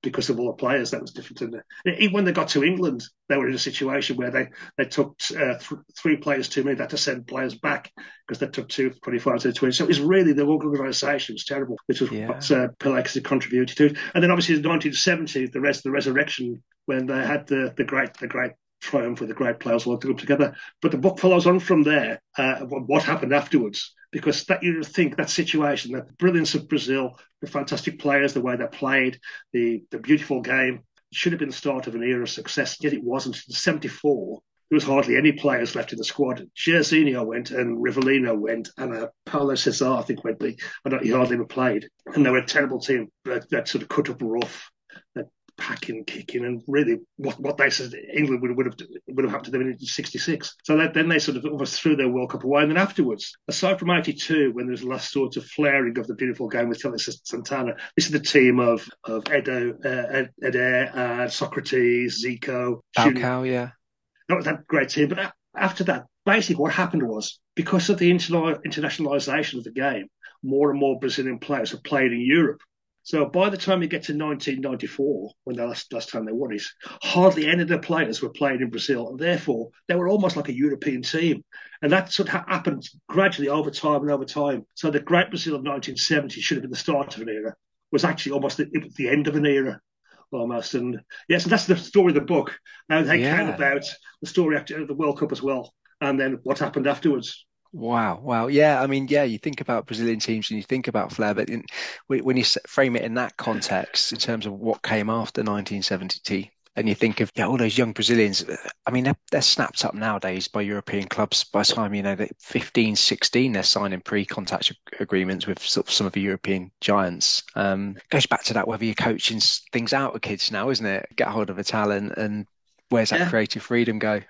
because of all the players that was different. In there. Even when they got to England, they were in a situation where they, they took uh, th- three players too many. They had to send players back because they took two 25 to 20. So it was really the organisation was terrible, which was yeah. what uh, contributed to. And then obviously in the 1970s, the rest of the resurrection when they had the the great the great triumph with the great players all come together. But the book follows on from there, uh, what happened afterwards, because that you think that situation, that brilliance of Brazil, the fantastic players, the way they played, the the beautiful game, should have been the start of an era of success. Yet it wasn't. In '74, there was hardly any players left in the squad. Jairzinho went and Rivellino went and uh, Paulo Cesar, I think, went. Be, He hardly ever played, and they were a terrible team that, that sort of cut up rough. That packing, kicking, and really what, what they said England would, would have would have happened to them in '66. So that, then they sort of almost threw their World Cup away. And then afterwards, aside from '82, when there's the last sort of flaring of the beautiful game with Telê Santana, this is the team of of Edo, uh, Ed, Eder, uh, Socrates, Zico, Falcao, yeah. That was that great team. But after that, basically what happened was because of the internationalization of the game, more and more Brazilian players have played in Europe. So by the time you get to 1994, when the last, last time they won it, hardly any of the players were playing in Brazil, and therefore they were almost like a European team. And that sort of happened gradually over time and over time. So the Great Brazil of 1970 should have been the start of an era, was actually almost the, the end of an era almost. And yes, that's the story of the book. How they yeah. came about, the story after the World Cup as well, and then what happened afterwards. Wow, wow, yeah. I mean, yeah. You think about Brazilian teams and you think about flair, but in, when you frame it in that context, in terms of what came after 1970, and you think of yeah, all those young Brazilians. I mean, they're, they're snapped up nowadays by European clubs. By the time you know they're 15, 16, they're signing pre-contact agreements with sort of some of the European giants. Um, goes back to that whether you're coaching things out with kids now, isn't it? Get hold of a talent and where's that yeah. creative freedom go?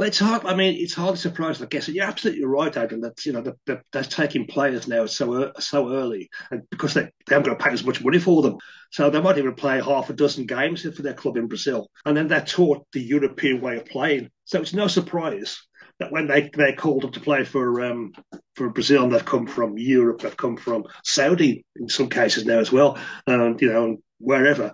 Well, it's hard. I mean, it's hardly surprising, I guess. You're absolutely right, Adam. That you know they're, taking players now so so early, and because they, they haven't got to pay as much money for them, so they might even play half a dozen games for their club in Brazil, and then they're taught the European way of playing. So it's no surprise that when they they're called up to play for um, for Brazil, and they've come from Europe, they've come from Saudi in some cases now as well, and you know wherever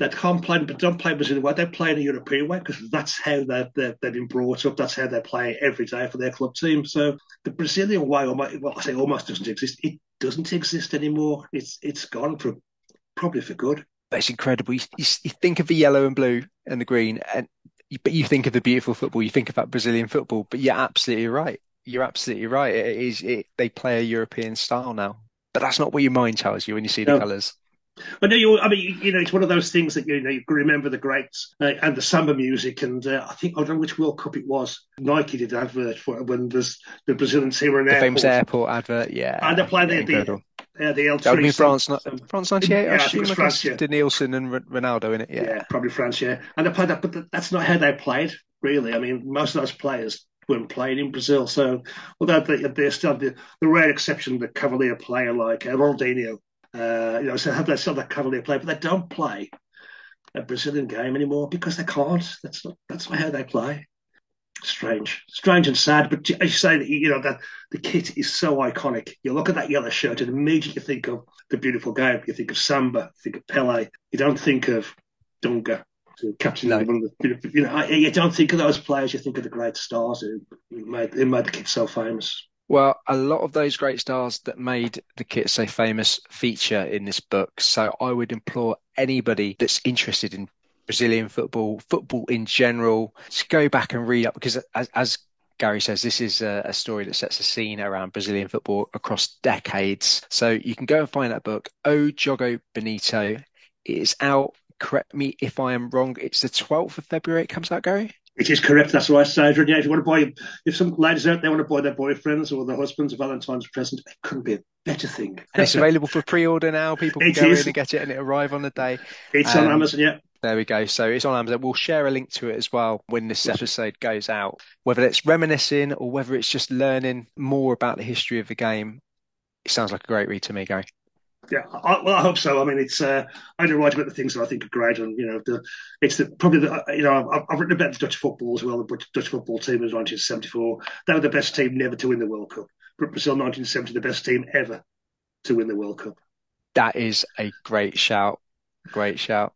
that can't play, but don't play Brazilian way. They play in a European way because that's how they've, they've, they've, been brought up. That's how they play every day for their club team. So the Brazilian way, well, I say almost doesn't exist. It doesn't exist anymore. It's it's gone for probably for good. That's incredible. You, you, you think of the yellow and blue and the green, and but you think of the beautiful football. You think about Brazilian football, but you're absolutely right. You're absolutely right. It is. It, they play a European style now, but that's not what your mind tells you when you see the no. colours. But no, you, I mean, you know, it's one of those things that you know you can remember the greats uh, and the samba music, and uh, I think I don't know which World Cup it was. Nike did an advert for it when there's the Brazilian team were in the airport. famous airport advert, yeah. And they played the, the, uh, the L3. That would be France, not, France '98. Yeah, I think it was France. Yeah. Did Denilson and Ronaldo in it? Yeah. yeah, probably France. Yeah, and they played that, but that's not how they played. Really, I mean, most of those players weren't playing in Brazil. So, although they, they're still the, the rare exception, the Cavalier player like uh, Ronaldinho uh, you know, so have they still that Cavalier play, but they don't play a Brazilian game anymore because they can't. That's not that's not how they play. Strange, strange and sad. But I say that you know that the kit is so iconic. You look at that yellow shirt and immediately think of the beautiful game. You think of Samba, you think of Pele. You don't think of Dunga, captain. No. You know, you don't think of those players. You think of the great stars who made who made the kit so famous. Well, a lot of those great stars that made the kit so famous feature in this book. So I would implore anybody that's interested in Brazilian football, football in general, to go back and read up because as, as Gary says, this is a, a, story that sets a scene around Brazilian football across decades. So you can go and find that book, O Jogo Bonito. It is out. Correct me if I am wrong. It's the 12th of February it comes out, Gary? It is correct. That's right, Sandra. Yeah, if you want to buy, if some ladies out there want to buy their boyfriends or their husbands a Valentine's present, it couldn't be a better thing. And it's available for pre-order now. People can It go is. in and get it, and it arrive on the day. It's on Um, Amazon, yeah. There we go. So it's on Amazon. We'll share a link to it as well when this episode goes out. Whether it's reminiscing or whether it's just learning more about the history of the game, it sounds like a great read to me, Gary. Yeah, I, well, I hope so. I mean, it's uh, I don't write about the things that I think are great, and you know, the it's the probably the you know I've, I've written about the Dutch football as well. The Dutch- football team in 1974, they were the best team never to win the World Cup. But Brazil 1970, the best team ever to win the World Cup. That is a great shout. Great shout.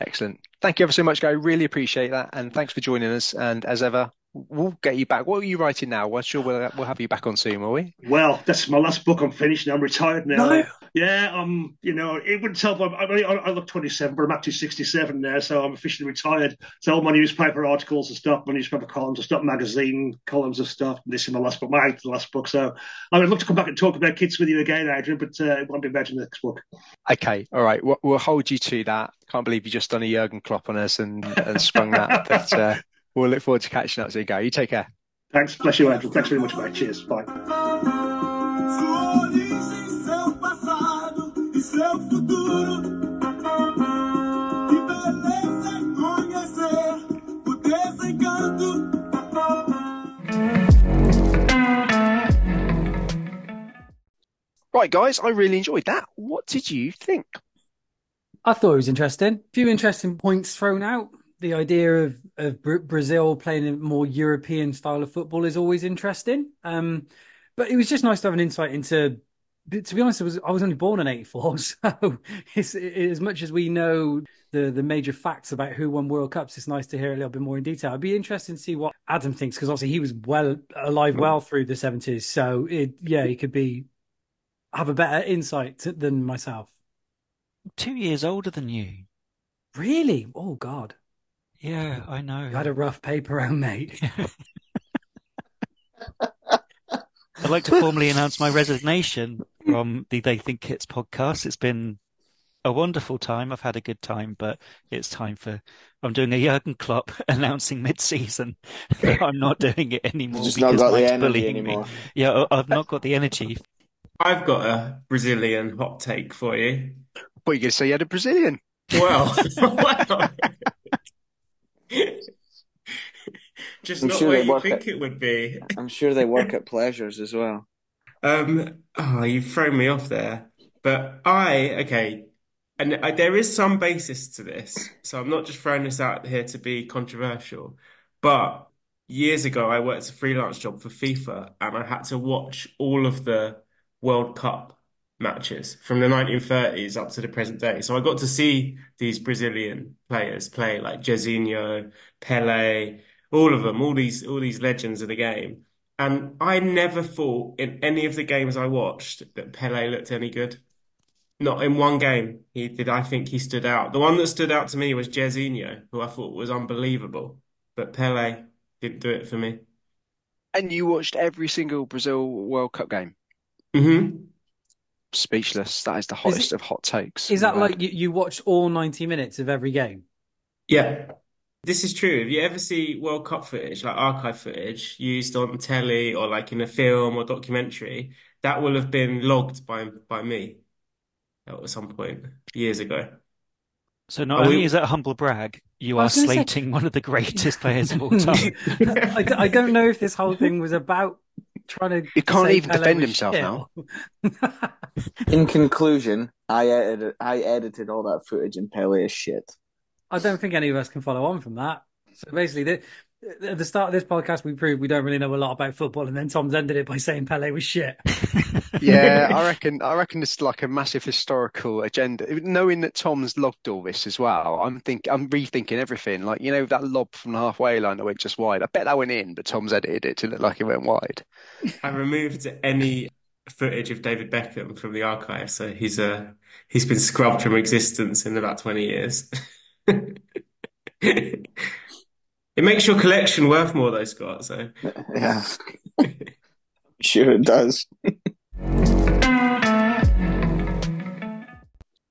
Excellent. Thank you ever so much, Gary. Really appreciate that. And thanks for joining us. And as ever, we'll get you back. What are you writing now? Well, sure, we'll, we'll have you back on soon, will we? Well, that's my last book. I'm finished now. I'm retired now. No. Yeah, um, you know, it wouldn't help. I, I, mean, I look 27, but I'm actually 67 now, so I'm officially retired. So all my newspaper articles and stuff, my newspaper columns are stopped, magazine columns are stopped. This is my last book, my last book. So I would love to come back and talk about kids with you again, Adrian, but uh, it won't be about the next book. Okay. All right. We'll, we'll hold you to that. Can't believe you just done a Jurgen Klopp on us and, and sprung that. But uh, we'll look forward to catching up So you go. You take care. Thanks, bless you, Adrian. Thanks very much, mate. Cheers. Bye. Seu futuro. Que beleza é conhecer o desencanto. Right, guys. I really enjoyed that. What did you think? I thought it was interesting. A few interesting points thrown out. The idea of, of Brazil playing a more European style of football is always interesting. Um, but it was just nice to have an insight into. To be honest, it was I was only born in '84, so it's, as much as we know the the major facts about who won World Cups, it's nice to hear a little bit more in detail. I'd be interested to see what Adam thinks because obviously he was well alive well through the '70s, so it yeah he could be have a better insight than myself. Two years older than you. Really? Oh God. Yeah, I know. You had a rough paper out, mate. I'd like to formally announce my resignation from the They Think Kits podcast. It's been a wonderful time. I've had a good time, but it's time for. I'm doing a Jurgen Klopp announcing mid-season. I'm not doing it anymore Just not because got the energy bullying anymore. me. Yeah, I- I've not got the energy. I've got a Brazilian hot take for you. What are you going to say? You had a Brazilian. Well, well. Just I'm not sure where they you work think at- it would be. I'm sure they work at pleasures as well. Um, oh, you've thrown me off there. But I, okay, and I, there is some basis to this. So I'm not just throwing this out here to be controversial. But years ago, I worked a freelance job for FIFA and I had to watch all of the World Cup matches from the 1930s up to the present day. So I got to see these Brazilian players play like Jairzinho, Pelé, all of them, all these all these legends of the game. And I never thought in any of the games I watched that Pelé looked any good. Not in one game he did I think he stood out. The one that stood out to me was Jairzinho, who I thought was unbelievable. But Pelé didn't do it for me. And you watched every single Brazil World Cup game. hmm Speechless. That is the hottest of hot takes. Is that like you, you watched all 90 minutes of every game? Yeah. This is true. If you ever see World Cup footage, like archive footage used on telly or like in a film or documentary, that will have been logged by by me at some point years ago. So not Are only we- is it a humble brag, you I are was gonna say- slating one of the greatest players of all time. I, d- I don't know if this whole thing was about trying to. He can't say even Pele defend was himself shit. now. In conclusion, I edited I edited all that footage and Pele is shit. I don't think any of us can follow on from that. So basically, the, at the start of this podcast, we proved we don't really know a lot about football, and then Tom's ended it by saying Pele was shit. Yeah, I reckon. I reckon it's like a massive historical agenda. Knowing that Tom's logged all this as well, I'm think I'm rethinking everything. Like you know that lob from the halfway line that went just wide. I bet that went in, but Tom's edited it to look like it went wide. I removed any footage of David Beckham from the archive, so he's uh he's been scrubbed from existence in about 20 years. It makes your collection worth more though, Scott, so Yeah. Sure it does.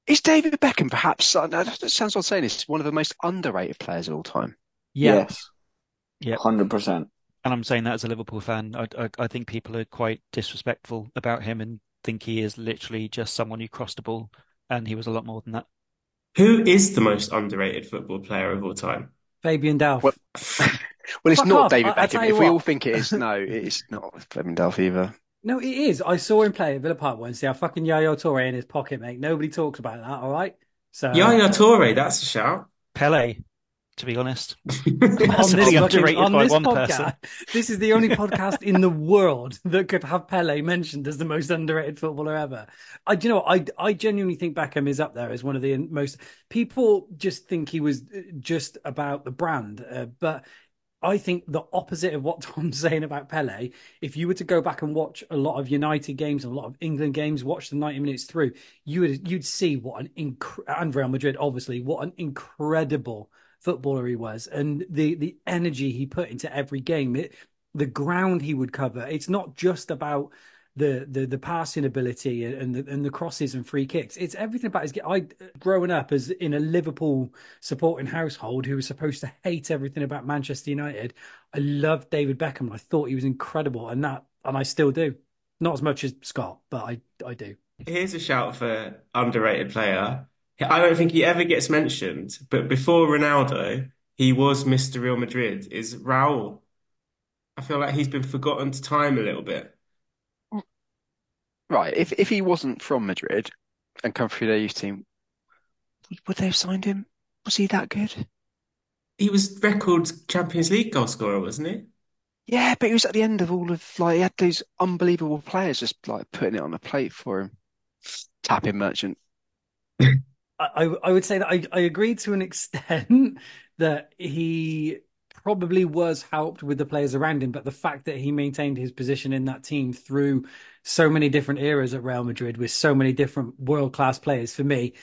Is David Beckham perhaps? I know That sounds odd saying this. One of the most underrated players of all time. Yeah, Yes. Yep. hundred percent. And I'm saying that as a Liverpool fan. I, I, I think people are quite disrespectful about him and think he is literally just someone who crossed the ball, and he was a lot more than that. Who is the most underrated football player of all time? Fabian Delph. Well, Well, it's Fuck not off. David I- I Beckham. you If we all think it is, no, it's not Fabian Delph either. No, it is. I saw him play at Villa Park once. Yeah, fucking Yaya Toure in his pocket, mate. Nobody talks about that. All right. So Yaya uh, Toure, that's a shout. Pele, to be honest. on this, fucking, underrated on by this one podcast, person. this is the only podcast in the world that could have Pele mentioned as the most underrated footballer ever. I, you know. I I genuinely think Beckham is up there as one of the most. People just think he was uh, just about the brand, uh, but I think the opposite of what Tom's saying about Pele. If you were to go back and watch a lot of United games and a lot of England games, watch the ninety minutes through, you would you'd see what an inc- and Real Madrid, obviously, what an incredible footballer he was, and the the energy he put into every game, it, the ground he would cover. It's not just about the the the passing ability and the and the crosses and free kicks. It's everything about his. I growing up as in a Liverpool supporting household who was supposed to hate everything about Manchester United. I loved David Beckham. I thought he was incredible, and that and I still do. Not as much as Scott, but I I do. Here's a shout for underrated player. I don't think he ever gets mentioned, but before Ronaldo, he was Mr. Real Madrid, is Raul. I feel like he's been forgotten to time a little bit. Right. If if he wasn't from Madrid and come through their youth team, would, they have signed him? Was he that good? He was record Champions League goal scorer, wasn't he? Yeah, but he was at the end of all of like he had those unbelievable players just like putting it on a plate for him. Tapping merchant. I, I would say that I, I agree to an extent that he probably was helped with the players around him, but the fact that he maintained his position in that team through so many different eras at Real Madrid with so many different world class players, for me,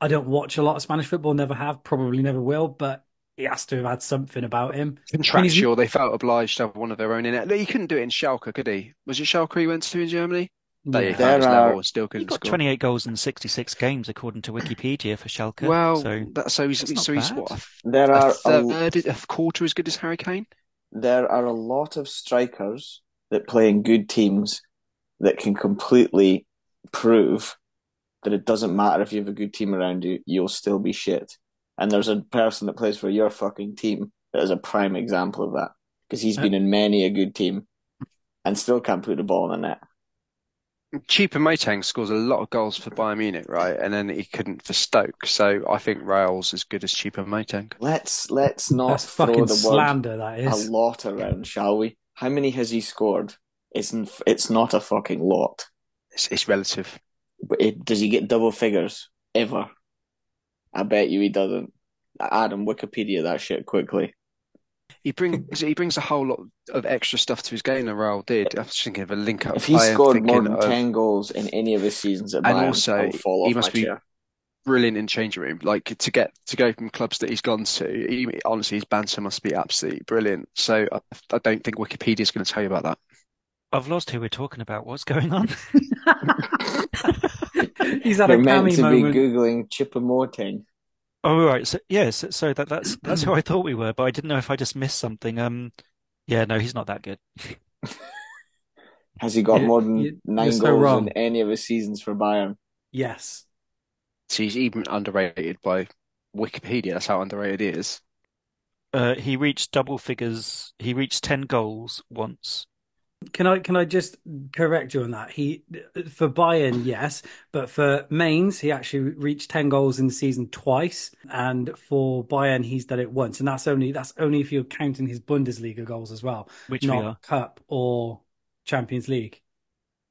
I don't watch a lot of Spanish football, never have, probably never will, but he has to have had something about him. I mean, Contractual, they felt obliged to have one of their own in it. He couldn't do it in Schalke, could he? Was it Schalke he went to in Germany? That he Yeah. There are- level still He couldn't got score. 28 goals in 66 games, according to Wikipedia for Schalke. Well, so that, so he's that's not so he's bad. what a, There a are a, third, a quarter as good as Harry Kane. there are a lot of strikers that play in good teams that can completely prove that it doesn't matter if you have a good team around you, you'll still be shit. And there's a person that plays for your fucking team that is a prime example of that because he's uh, been in many a good team and still can't put the ball in the net. Choupo-Moting scores a lot of goals for Bayern Munich, right? And then he couldn't for Stoke. So I think Raul's as good as Choupo-Moting. Let's let's not That's throw fucking the word slander, that a lot around, shall we? How many has he scored? It's n- it's not a fucking lot. It's, it's relative. But it, does he get double figures ever? I bet you he doesn't. Adam, Wikipedia that shit quickly. He brings he brings a whole lot of extra stuff to his game than Raul did. I was thinking of a link up If he play and scored more than of ten goals in any of his seasons at And Bayern, also, I'll fall he off must my be- chair. brilliant in changing room. Like to get to go from clubs that he's gone to. He, honestly, his banter must be absolutely brilliant. So I, I don't think Wikipedia is going to tell you about that. I've lost who we're talking about. What's going on? He's had We're a meant cammy to moment. be googling Choupo-Moting. Oh, right. So yes, so, so that that's that's who I thought we were, but I didn't know if I just missed something. Um, yeah, no, he's not that good. Has he got You- more than you- nine you're so goals wrong. in any of his seasons for Bayern? Yes. So he's even underrated by Wikipedia. That's how underrated he is. Uh, he reached double figures. He reached 10 goals once. Can I can I just correct you on that? He for Bayern, yes, but for Mainz, he actually reached ten goals in the season twice, and for Bayern, he's done it once, and that's only that's only if you're counting his Bundesliga goals as well, Which we not are. Cup or Champions League.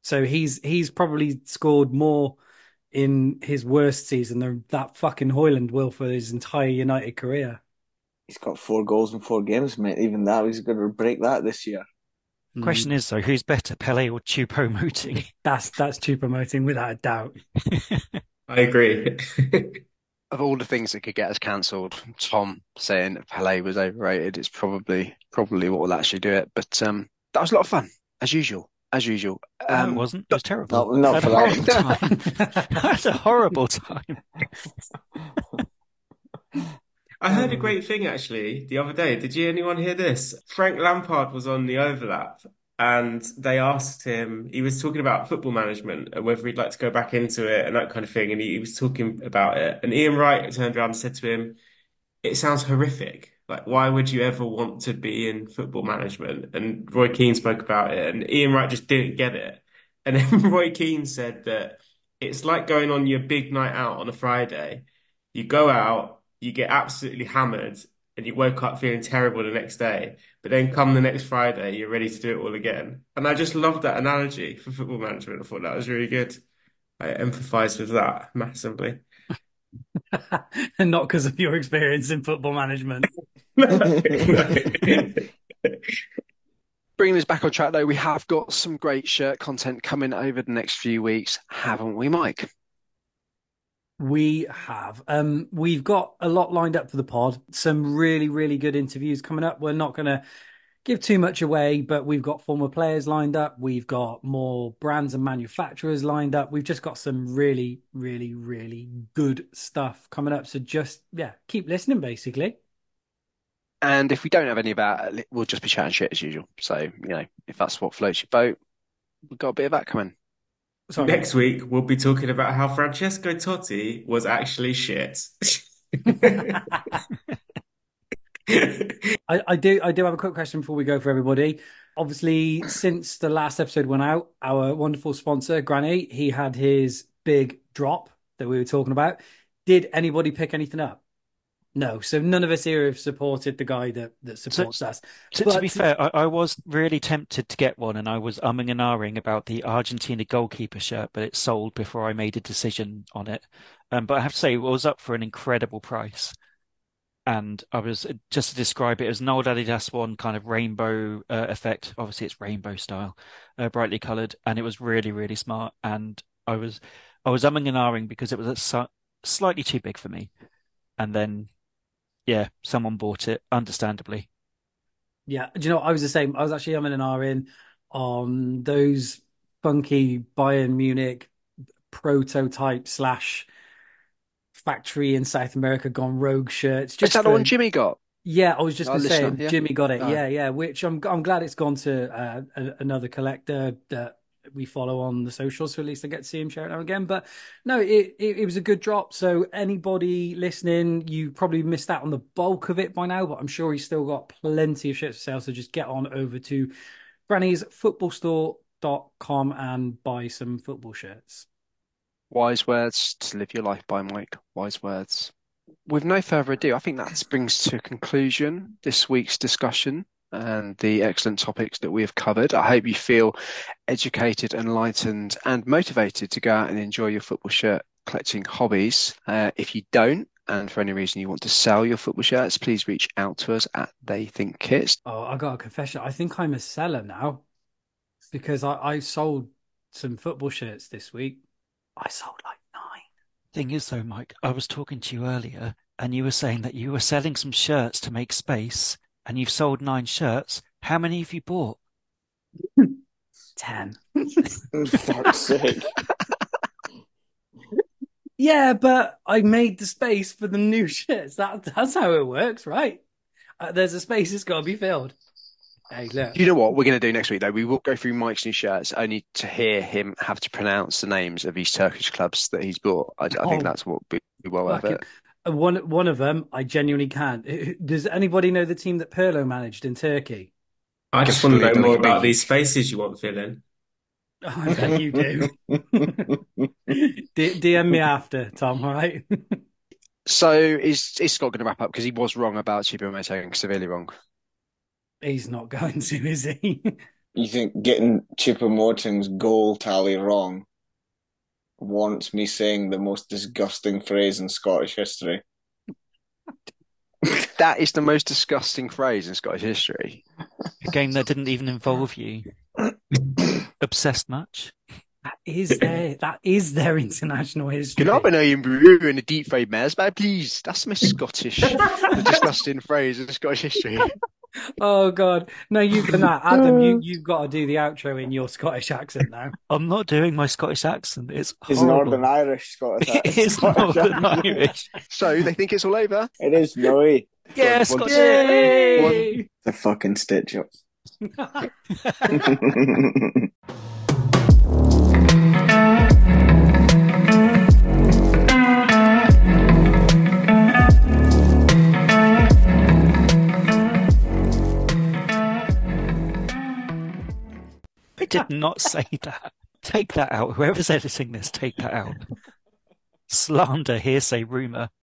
So he's he's probably scored more in his worst season than that fucking Højlund will for his entire United career. He's got four goals in four games, mate. Even that, he's going to break that this year. Mm. Question is though, who's better, Pele or Choupo-Moting? That's that's Choupo-Moting without a doubt. I agree. Of all the things that could get us cancelled, Tom saying that Pele was overrated is probably probably what will actually do it. But um, that was a lot of fun, as usual. As usual. No, it Um, wasn't. It was terrible. Not, not for a that. horrible time. I had a horrible time. I heard a Um, great thing actually the other day. Did you anyone hear this? Frank Lampard was on the overlap and they asked him, he was talking about football management and whether he'd like to go back into it and that kind of thing. And he, he was talking about it. And Ian Wright turned around and said to him, It sounds horrific. Like, why would you ever want to be in football management? And Roy Keane spoke about it and Ian Wright just didn't get it. And then Roy Keane said that it's like going on your big night out on a Friday. You go out, you get absolutely hammered, and you woke up feeling terrible the next day. But then come the next Friday, you're ready to do it all again. And I just loved that analogy for football management. I thought that was really good. I empathize with that massively. and not because of your experience in football management. Bringing us back on track though, we have got some great shirt content coming over the next few weeks, haven't we, Mike? We have. Um, we've got a lot lined up for the pod. Some really, really good interviews coming up. We're not going to give too much away, but we've got former players lined up. We've got more brands and manufacturers lined up. We've just got some really, really, really good stuff coming up. So just, yeah, keep listening, basically. And if we don't have any of that, we'll just be chatting shit as usual. So, you know, if that's what floats your boat, we've got a bit of that coming. Sorry. Next week, we'll be talking about how Francesco Totti was actually shit. I, I do I do have a quick question before we go for everybody. Obviously, since the last episode went out, our wonderful sponsor, Granny, he had his big drop that we were talking about. Did anybody pick anything up? No. So none of us here have supported the guy that, that supports us. To, to be fair, I, I was really tempted to get one, and I was umming and ahhing about the Argentina goalkeeper shirt, but it sold before I made a decision on it. Um, but I have to say, it was up for an incredible price. And I was just to describe it as an old Adidas one, kind of rainbow uh, effect. Obviously, it's rainbow style, uh, brightly coloured, and it was really, really smart. And I was, I was umming and ahhing because it was slightly too big for me. And then, yeah, someone bought it, understandably. Yeah, do you know what? I was the same. I was actually umming and ahhing on those funky Bayern Munich prototype slash factory in South America gone rogue shirts. Is Just that the one Jimmy got? Yeah, I was just Our going to say. Jimmy got it. Oh. Yeah, yeah. Which I'm I'm glad it's gone to uh, a, another collector that we follow on the socials, so at least I get to see him share it now again. But no, it, it it was a good drop. So anybody listening, you probably missed out on the bulk of it by now, but I'm sure he's still got plenty of shirts for sale. So just get on over to Granny's footballstore.com and buy some football shirts. Wise words to live your life by, Mike. Wise words. With no further ado, I think that brings to a conclusion this week's discussion and the excellent topics that we have covered. I hope you feel educated, enlightened, and motivated to go out and enjoy your football shirt collecting hobbies. Uh, if you don't, and for any reason you want to sell your football shirts, please reach out to us at They Think Kits. Oh, I got a confession. I think I'm a seller now because I, I sold some football shirts this week. I sold like nine. Thing is, though, Mike, I was talking to you earlier, and you were saying that you were selling some shirts to make space, and you've sold nine shirts. How many have you bought? Ten. Fuck's sake. Yeah, but I made the space for the new shirts. That that's how it works, right? Uh, there's a space it's got to be filled. Hey, look. You know what we're going to do next week, though? We will go through Mike's new shirts only to hear him have to pronounce the names of these Turkish clubs that he's bought. I, I think Oh. that's what would be well worth Fucking- it. Uh, One one of them, I genuinely can't. Does anybody know the team that Pirlo managed in Turkey? I just want to know more about these spaces you want filling. Oh, I bet you do. D- DM me after, Tom. All right. So is is Scott going to wrap up because he was wrong about Choupo-Moting, severely wrong. He's not going to, is he? You think getting Choupo-Moting's goal tally wrong wants me saying the most disgusting phrase in Scottish history? That is the most disgusting phrase in Scottish history. A game that didn't even involve you. Obsessed much? That is their that is their international history. Can I be in brew in a deep fried mess, but please? That's my Scottish, the disgusting phrase in Scottish history. Oh God! No, you cannot, Adam. You oh. you've got to do the outro in your Scottish accent now. I'm not doing my Scottish accent. It's His horrible. Northern Irish Scottish. It is Scottish Northern accent. Irish. So they think it's all over. It is no way. Yeah, Scottish. The fucking stitch up. I did not say that. Take that out. Whoever's editing this, take that out. Slander, hearsay, rumor.